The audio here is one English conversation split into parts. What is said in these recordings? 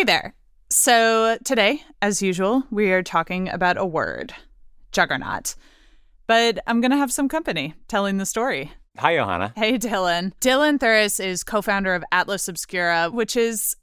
Hey there. So, today, as usual, we are talking about a word juggernaut. But I'm going to have some company telling the story. Hi, Johanna. Hey, Dylan. Dylan Thuras is co founder of Atlas Obscura, which is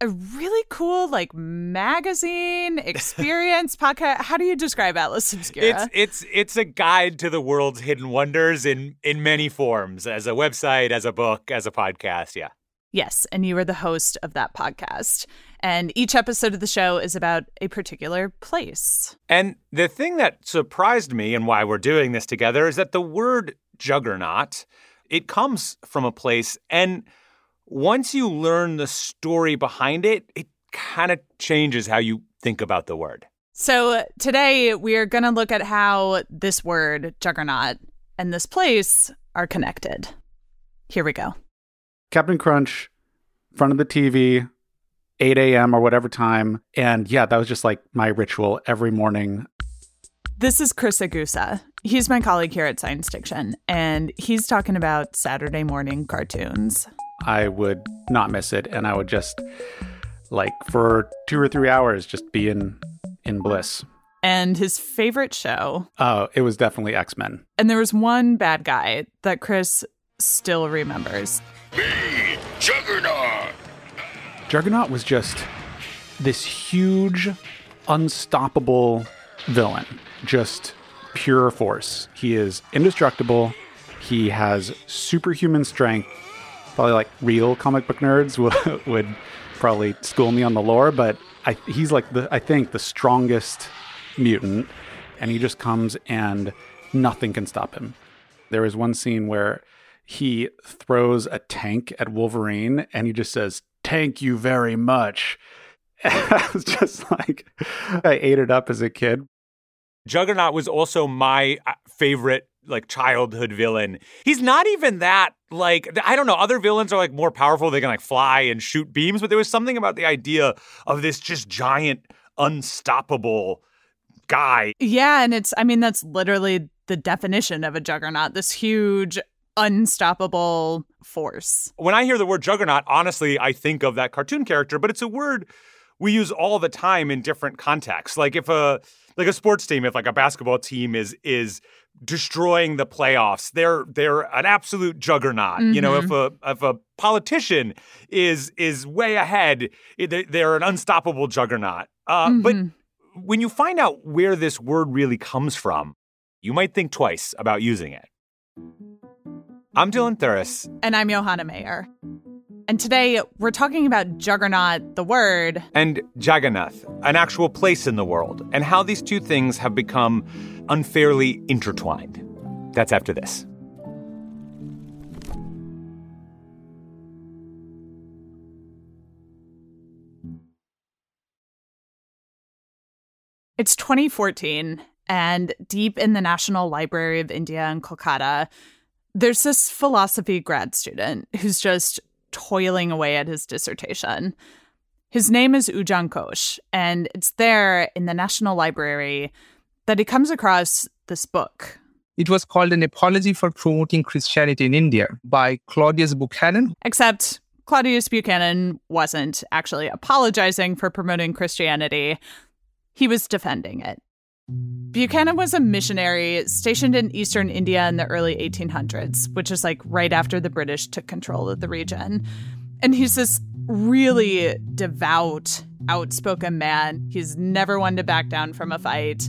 a really cool like magazine experience podcast. How do you describe Atlas Obscura? It's it's it's a guide to the world's hidden wonders in in many forms, as a website, as a book, as a podcast. Yeah. Yes, and you are the host of that podcast. And each episode of the show is about a particular place. And the thing that surprised me and why we're doing this together is that the word juggernaut, it comes from a place and once you learn the story behind it, it kind of changes how you think about the word. So today we are going to look at how this word, juggernaut, and this place are connected. Here we go. Captain Crunch, front of the TV, 8 a.m. or whatever time. And yeah, that was just like my ritual every morning. This is Chris Egusa. He's my colleague here at Science Diction, and he's talking about Saturday morning cartoons. I would not miss it, and I would just like for two or three hours just be in in bliss. And his favorite show. Oh, it was definitely X Men. And there was one bad guy that Chris still remembers. Juggernaut was just this huge, unstoppable villain, just pure force. He is indestructible. He has superhuman strength probably like real comic book nerds would, would probably school me on the lore, but I, he's like the I think the strongest mutant, and he just comes and nothing can stop him. There is one scene where he throws a tank at Wolverine, and he just says, "Thank you very much." I was just like, I ate it up as a kid. Juggernaut was also my uh, favorite like childhood villain. He's not even that like I don't know. Other villains are like more powerful. They can like fly and shoot beams, but there was something about the idea of this just giant, unstoppable guy. Yeah, and it's I mean that's literally the definition of a juggernaut. This huge unstoppable force. When I hear the word juggernaut, honestly, I think of that cartoon character, but it's a word we use all the time in different contexts. Like if a like a sports team, if like a basketball team is is destroying the playoffs. They're they're an absolute juggernaut. Mm-hmm. You know, if mm-hmm. a if a politician is is way ahead, they're an unstoppable juggernaut. Uh, mm-hmm. But when you find out where this word really comes from, you might think twice about using it. I'm Dylan Thuras. And I'm Johanna Mayer. And today we're talking about Juggernaut, the word, and Jagannath, an actual place in the world, and how these two things have become unfairly intertwined. That's after this. It's 2014, and deep in the National Library of India in Kolkata, there's this philosophy grad student who's just toiling away at his dissertation. His name is Ujaan Ghosh, and it's there in the National Library that he comes across this book. It was called An Apology for Promoting Christianity in India by Claudius Buchanan. Except Claudius Buchanan wasn't actually apologizing for promoting Christianity, he was defending it. Buchanan was a missionary stationed in eastern India in the early 1800s, which is like right after the British took control of the region. And he's this really devout, outspoken man. He's never one to back down from a fight.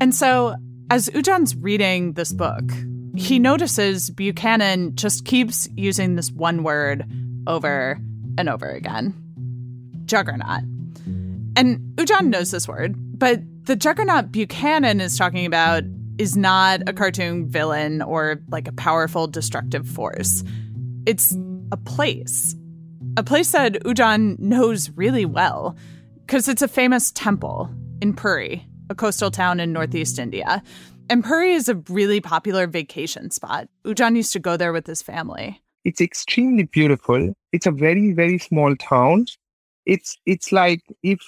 And so, as Ujaan's reading this book, he notices Buchanan just keeps using this one word over and over again juggernaut. And Ujaan knows this word, but the juggernaut Buchanan is talking about is not a cartoon villain or like a powerful destructive force. It's a place. A place that Ujaan knows really well because it's a famous temple in Puri, a coastal town in northeast India. And Puri is a really popular vacation spot. Ujaan used to go there with his family. It's extremely beautiful. It's a very, very small town. It's it's like if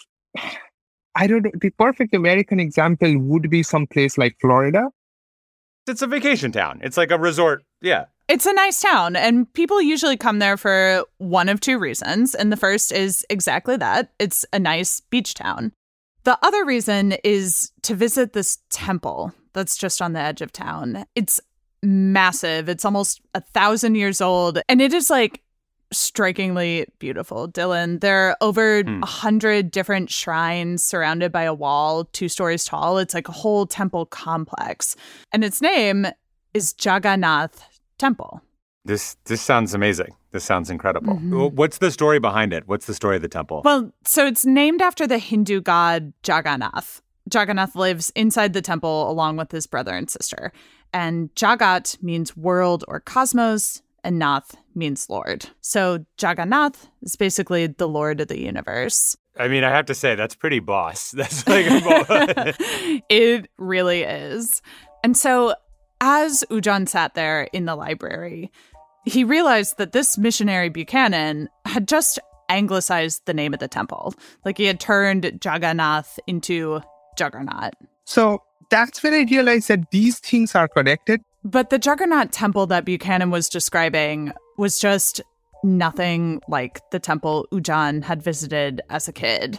I don't know. The perfect American example would be some place like Florida. It's a vacation town. It's like a resort. Yeah. It's a nice town, and people usually come there for one of two reasons. And the first is exactly that it's a nice beach town. The other reason is to visit this temple that's just on the edge of town. It's massive, it's almost a thousand years old, and it is like strikingly beautiful, Dylan. There are over a Hmm. hundred different shrines surrounded by a wall, two stories tall. It's like a whole temple complex. And its name is Jagannath Temple. This this sounds amazing. This sounds incredible. Mhm. What's the story behind it? What's the story of the temple? Well, so it's named after the Hindu god Jagannath. Jagannath lives inside the temple along with his brother and sister. And Jagat means world or cosmos, and Nath means Lord. So Jagannath is basically the Lord of the universe. I mean, I have to say that's pretty boss. That's like boss. it really is. And so, as Ujaan sat there in the library, he realized that this missionary Buchanan had just anglicized the name of the temple. Like he had turned Jagannath into Juggernaut. So that's when I realized that these things are connected. But the Juggernaut temple that Buchanan was describing was just nothing like the temple Ujaan had visited as a kid.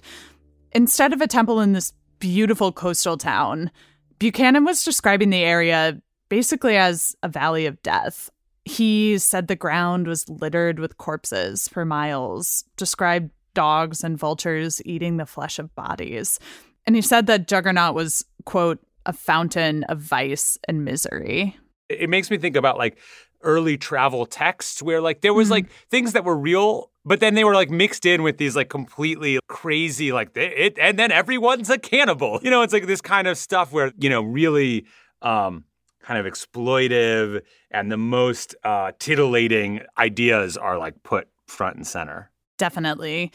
Instead of a temple in this beautiful coastal town, Buchanan was describing the area basically as a valley of death. He said the ground was littered with corpses for miles, described dogs and vultures eating the flesh of bodies. And he said that Juggernaut was, quote, a fountain of vice and misery. It makes me think about like early travel texts where like there was Mhm. like things that were real but then they were like mixed in with these like completely crazy like it and then everyone's a cannibal you know it's like this kind of stuff where you know really um kind of exploitive and the most uh titillating ideas are like put front and center Definitely.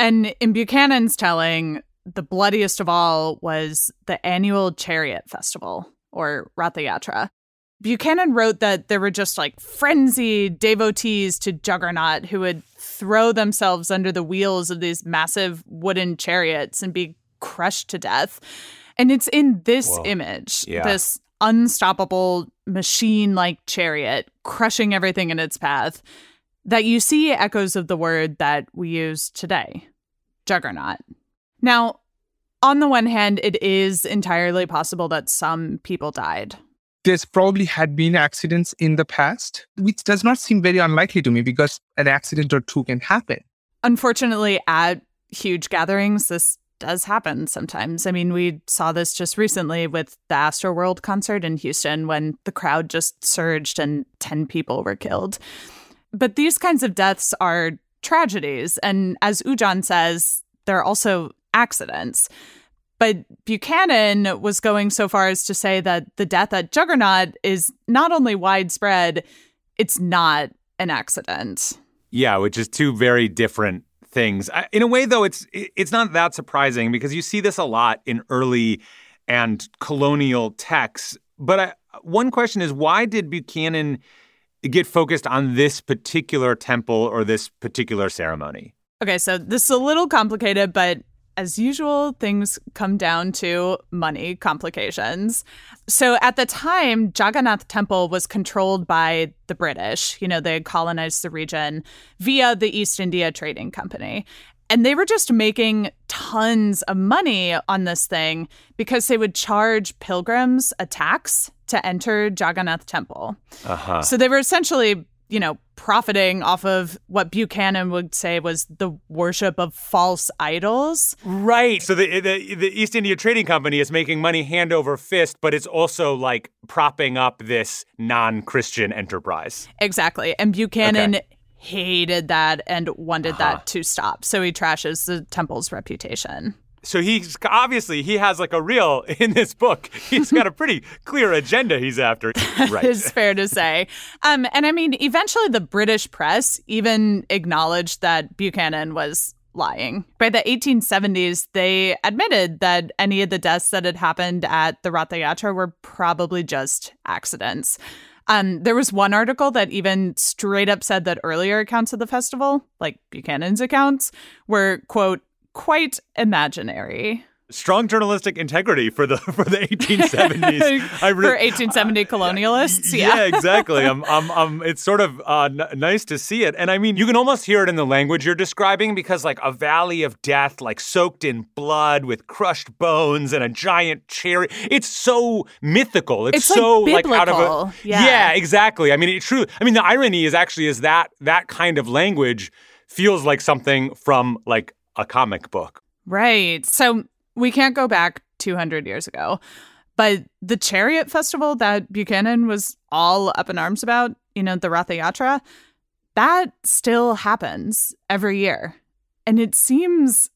And in Buchanan's telling, the bloodiest of all was the annual Chariot Festival, or Ratha Yatra. Buchanan wrote that there were just like frenzied devotees to Juggernaut who would throw themselves under the wheels of these massive wooden chariots and be crushed to death. And it's in this Whoa. image, Yeah. this unstoppable machine like chariot crushing everything in its path, that you see echoes of the word that we use today juggernaut. Now, on the one hand, it is entirely possible that some people died. There's probably had been accidents in the past, which does not seem very unlikely to me because an accident or two can happen. Unfortunately, at huge gatherings, this does happen sometimes. I mean, we saw this just recently with the Astroworld concert in Houston when the crowd just surged and 10 people were killed. But these kinds of deaths are tragedies. And as Ujaan says, they're also accidents. But Buchanan was going so far as to say that the death at Juggernaut is not only widespread, it's not an accident. Yeah, which is two very different things. I- In a way, though, it's it's not that surprising because you see this a lot in early and colonial texts. But I, one question is, why did Buchanan get focused on this particular temple or this particular ceremony? Okay, so this is a little complicated, but as usual, things come down to money complications. So at the time, Jagannath Temple was controlled by the British. You know, they had colonized the region via the East India Trading Company. And they were just making tons of money on this thing because they would charge pilgrims a tax to enter Jagannath Temple. Uh huh. So they were essentially, you know, profiting off of what Buchanan would say was the worship of false idols. Right. So the, the the East India Trading Company is making money hand over fist, but it's also like propping up this non-Christian enterprise. Exactly. And Buchanan hated that and wanted Uh-huh. that to stop. So he trashes the temple's reputation. So he's obviously he has like a real in this book. He's got a pretty clear agenda he's after. Right. is fair to say. Um, and I mean, eventually the British press even acknowledged that Buchanan was lying. By the 1870s, they admitted that any of the deaths that had happened at the Ratha Yatra were probably just accidents. Um, there was one article that even straight up said that earlier accounts of the festival, like Buchanan's accounts, were, quote, quite imaginary. strong journalistic integrity for the for the 1870s. I for 1870 colonialists. Yeah, yeah exactly. I'm, I'm, I'm, it's sort of uh, n- nice to see it, and I mean, you can almost hear it in the language you're describing because, like, a valley of death, like soaked in blood with crushed bones and a giant cherry. It's so mythical. It's, It's, so like, out of a Yeah. exactly. I mean, it true. I mean, the irony is actually is that that kind of language feels like something from like a comic book. Right. So we can't go back 200 years ago. But the Chariot Festival that Buchanan was all up in arms about, you know, the Ratha Yatra, that still happens every year. And it seems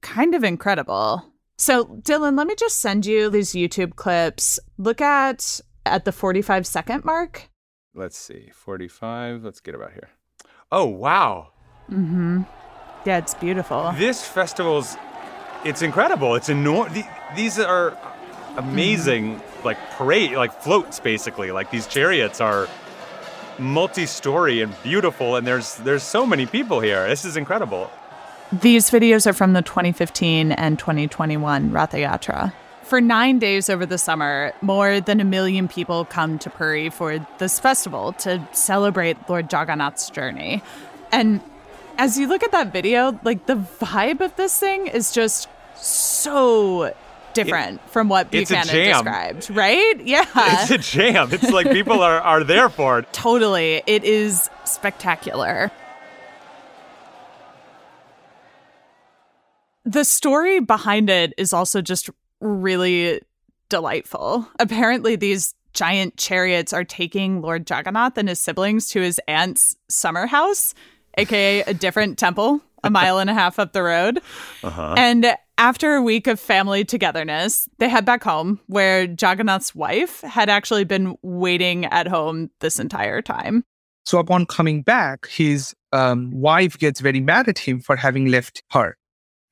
kind of incredible. So, Dylan, let me just send you these YouTube clips. Look at at the 45 second mark. Let's see, 45. Let's get about here. Oh, wow. Mhm. Yeah, it's beautiful. This festival's it's incredible. It's enormous. These are amazing mm. like parade like floats basically. Like these chariots are multi-story and beautiful and there's there's so many people here. This is incredible. These videos are from the 2015 and 2021 Ratha Yatra. For nine days over the summer, more than a million people come to Puri for this festival to celebrate Lord Jagannath's journey. And as you look at that video, like the vibe of this thing is just so different from what Buchanan described, right? Yeah. It's a jam. It's like people are are there for it. Totally. It is spectacular. The story behind it is also just really delightful. Apparently, these giant chariots are taking Lord Jagannath and his siblings to his aunt's summer house, aka a different temple a mile and a half up the road. Uh-huh. And after a week of family togetherness, they head back home where Jagannath's wife had actually been waiting at home this entire time. So upon coming back, his um, wife gets very mad at him for having left her.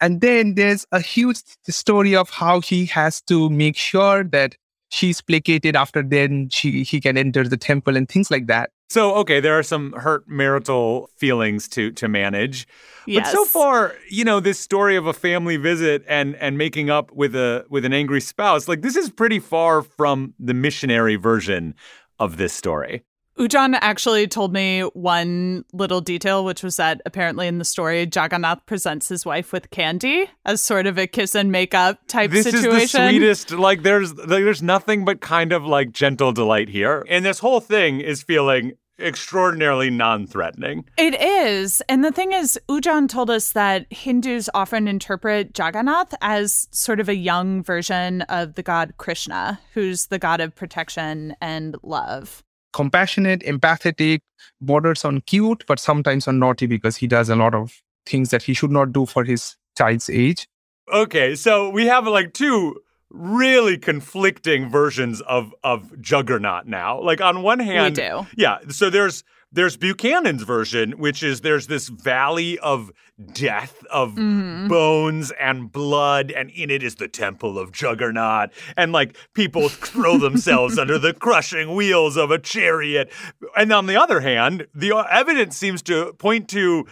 And then there's a huge story of how he has to make sure that she's placated after then she he can enter the temple and things like that. So okay, there are some hurt marital feelings to to manage. Yes. But so far, you know, this story of a family visit and and making up with a with an angry spouse, like this is pretty far from the missionary version of this story. Ujaan actually told me one little detail, which was that apparently in the story, Jagannath presents his wife with candy as sort of a kiss and make up type This situation. is the sweetest. Like there's there's nothing but kind of like gentle delight here, and this whole thing is feeling extraordinarily non-threatening. It is. And the thing is, Ujaan told us that Hindus often interpret Jagannath as sort of a young version of the god Krishna, who's the god of protection and love. Compassionate, empathetic, borders on cute, but sometimes on naughty because he does a lot of things that he should not do for his child's age. Okay, so we have like two really conflicting versions of of Juggernaut now. Like on one hand, we do. yeah. So there's there's Buchanan's version, which is there's this valley of death of Mhm. bones and blood, and in it is the temple of Juggernaut, and like people throw themselves under the crushing wheels of a chariot. And on the other hand, the evidence seems to point to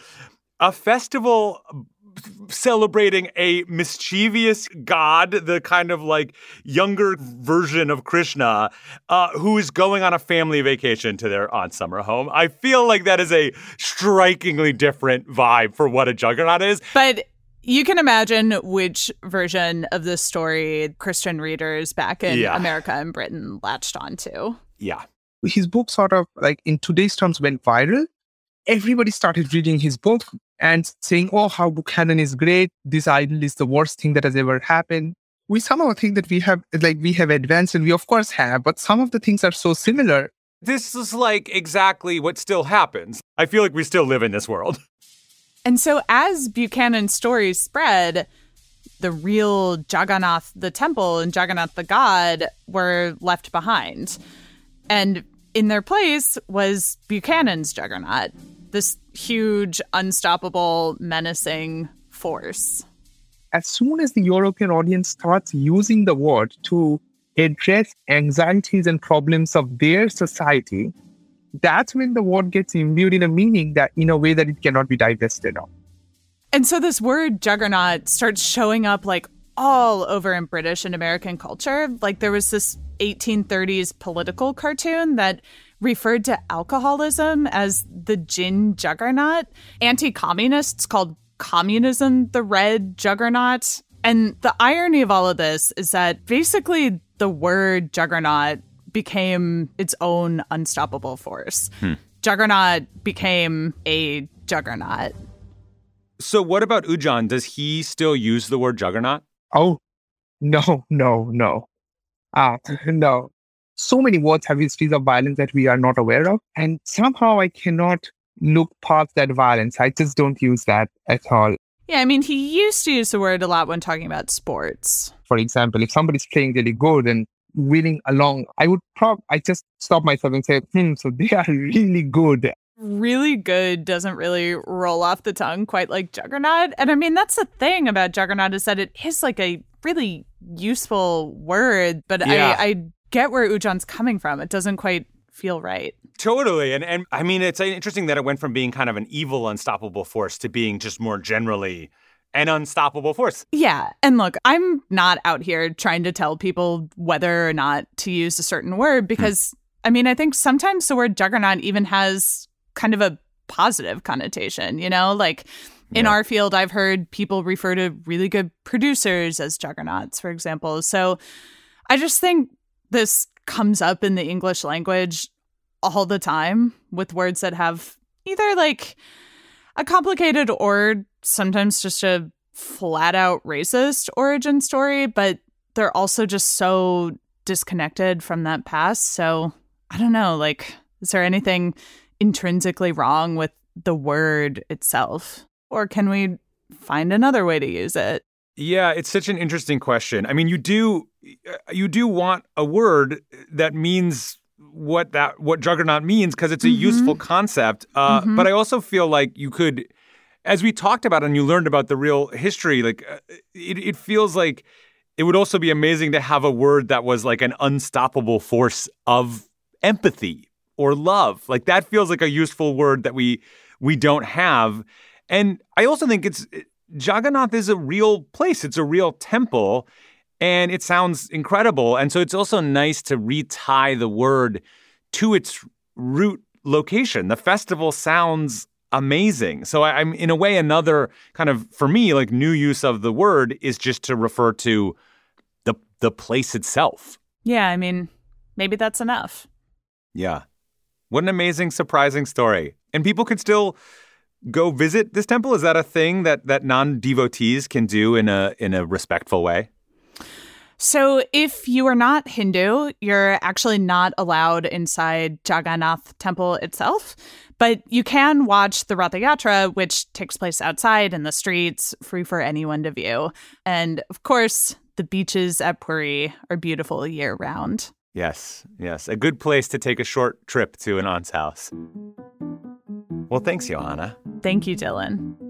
a festival celebrating a mischievous god, the kind of like younger version of Krishna, uh, who is going on a family vacation to their aunt's summer home. I feel like that is a strikingly different vibe for what a juggernaut is. But you can imagine which version of this story Christian readers back in Yeah. America and Britain latched onto. Yeah. His book sort of like in today's terms went viral. Everybody started reading his book and saying, Oh, how Buchanan is great. This idol is the worst thing that has ever happened. We somehow think that we have like we have advanced and we of course have, but some of the things are so similar This is like exactly what still happens. I feel like we still live in this world. And so, as Buchanan's stories spread, the real Jagannath, the temple, and Jagannath, the god, were left behind. And in their place was Buchanan's Juggernaut, this huge, unstoppable, menacing force. as soon as the European audience starts using the word to address anxieties and problems of their society, that's when the word gets imbued in a meaning that in a way that it cannot be divested of. And so, this word Juggernaut starts showing up like all over in British and American culture. Like there was this 1830s political cartoon that referred to alcoholism as the gin juggernaut. Anti communists called communism the red juggernaut. And the irony of all of this is that basically the word juggernaut became its own unstoppable force. Hmm. Juggernaut became a juggernaut. So, what about Ujaan? Does he still use the word juggernaut? Oh, no, no, no. Ah, no. So many words have histories of violence that we are not aware of. And somehow I cannot look past that violence. I just don't use that at all. Yeah, I mean, he used to use the word a lot when talking about sports. For example, if somebody's playing really good and winning along, I would prob I just stop myself and say, hmm, so they are really good. Really good doesn't really roll off the tongue quite like Juggernaut. And I mean, that's the thing about Juggernaut is that it is like a really useful word, but yeah. I, I get where Ujaan's coming from. It doesn't quite feel right. Totally. And and I mean it's interesting that it went from being kind of an evil unstoppable force to being just more generally an unstoppable force. Yeah. And look, I'm not out here trying to tell people whether or not to use a certain word because hmm. I mean, I think sometimes the word juggernaut even has kind of a positive connotation, you know? Like in yeah. our field, I've heard people refer to really good producers as juggernauts, for example. So I just think this comes up in the English language all the time with words that have either like a complicated or sometimes just a flat out racist origin story, but they're also just so disconnected from that past. So I don't know, like, is there anything intrinsically wrong with the word itself? Or can we find another way to use it? Yeah, it's such an interesting question. I mean, you do you do want a word that means what that what juggernaut means because it's a mm-hmm. useful concept. Uh, mm-hmm. But I also feel like you could, as we talked about and you learned about the real history, like uh, it, it feels like it would also be amazing to have a word that was like an unstoppable force of empathy or love. Like that feels like a useful word that we we don't have. And I also think it's Jagannath is a real place. It's a real temple and it sounds incredible. And so it's also nice to retie the word to its root location. The festival sounds amazing. So I, am in a way another kind of for me like new use of the word is just to refer to the the place itself. Yeah, I mean, maybe that's enough. Yeah. What an amazing surprising story. And people can still go visit this temple? Is that a thing that that non-devotees can do in a in a respectful way? So, if you are not Hindu, you're actually not allowed inside Jagannath temple itself, but you can watch the Ratha Yatra, which takes place outside in the streets, free for anyone to view. And of course, the beaches at Puri are beautiful year round. Yes, yes. A good place to take a short trip to an aunt's house. Well, thanks, Johanna. Thank you, Dylan.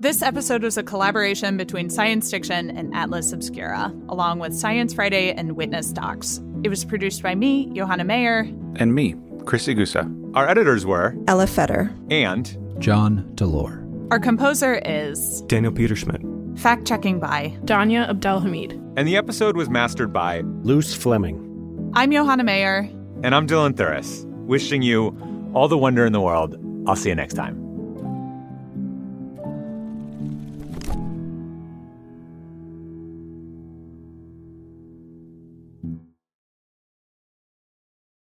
This episode was a collaboration between Science Diction and Atlas Obscura, along with Science Friday and Witness Docs. It was produced by me, Johanna Mayer. And me, Chris Egusa. Our editors were Elah Feder and John Delore. Our composer is Daniel Peterschmidt. Fact checking by Danya AbdelHameid. And the episode was mastered by Luz Fleming. I'm Johanna Mayer. And I'm Dylan Thuras, wishing you all the wonder in the world. I'll see you next time.